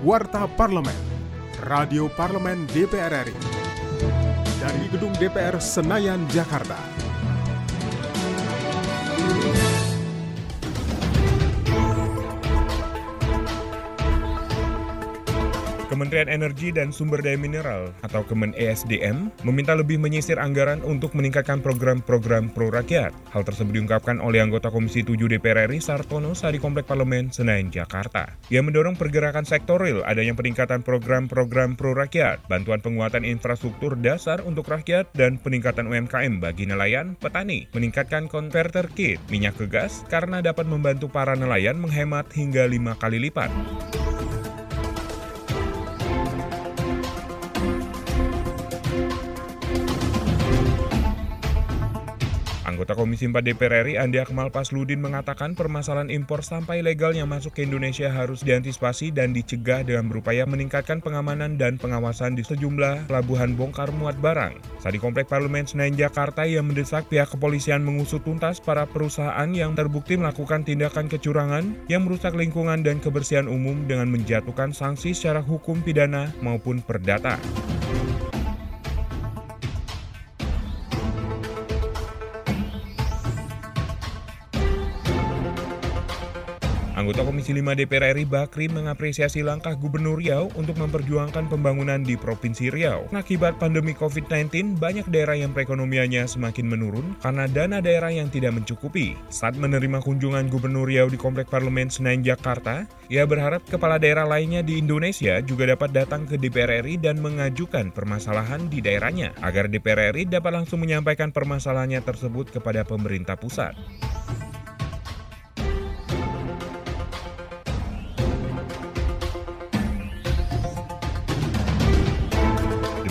Warta Parlemen, Radio Parlemen DPR RI. Dari Gedung DPR Senayan, Jakarta. Kementerian Energi dan Sumber Daya Mineral atau Kemen ESDM meminta lebih menyisir anggaran untuk meningkatkan program-program pro rakyat. Hal tersebut diungkapkan oleh anggota Komisi 7 DPR RI Sartono Sari Komplek Parlemen Senayan, Jakarta. Ia mendorong pergerakan sektor real adanya peningkatan program-program pro rakyat, bantuan penguatan infrastruktur dasar untuk rakyat, dan peningkatan UMKM bagi nelayan, petani, meningkatkan konverter kit, minyak ke gas, karena dapat membantu para nelayan menghemat hingga lima kali lipat. Anggota Komisi 4 DPR RI Andi Akmal Pasludin mengatakan permasalahan impor sampah ilegal yang masuk ke Indonesia harus diantisipasi dan dicegah dengan berupaya meningkatkan pengamanan dan pengawasan di sejumlah pelabuhan bongkar muat barang. Saat di Komplek Parlemen Senayan Jakarta yang mendesak pihak kepolisian mengusut tuntas para perusahaan yang terbukti melakukan tindakan kecurangan yang merusak lingkungan dan kebersihan umum dengan menjatuhkan sanksi secara hukum pidana maupun perdata. Anggota Komisi 5 DPR RI Bakri mengapresiasi langkah Gubernur Riau untuk memperjuangkan pembangunan di Provinsi Riau. Akibat pandemi COVID-19, banyak daerah yang perekonomiannya semakin menurun karena dana daerah yang tidak mencukupi. Saat menerima kunjungan Gubernur Riau di Komplek Parlemen Senayan, Jakarta, ia berharap kepala daerah lainnya di Indonesia juga dapat datang ke DPR RI dan mengajukan permasalahan di daerahnya, agar DPR RI dapat langsung menyampaikan permasalahannya tersebut kepada pemerintah pusat.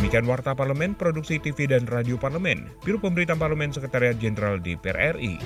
Demikian Warta Parlemen, Produksi TV dan Radio Parlemen, Biro Pemberitaan Parlemen Sekretariat Jenderal DPR RI.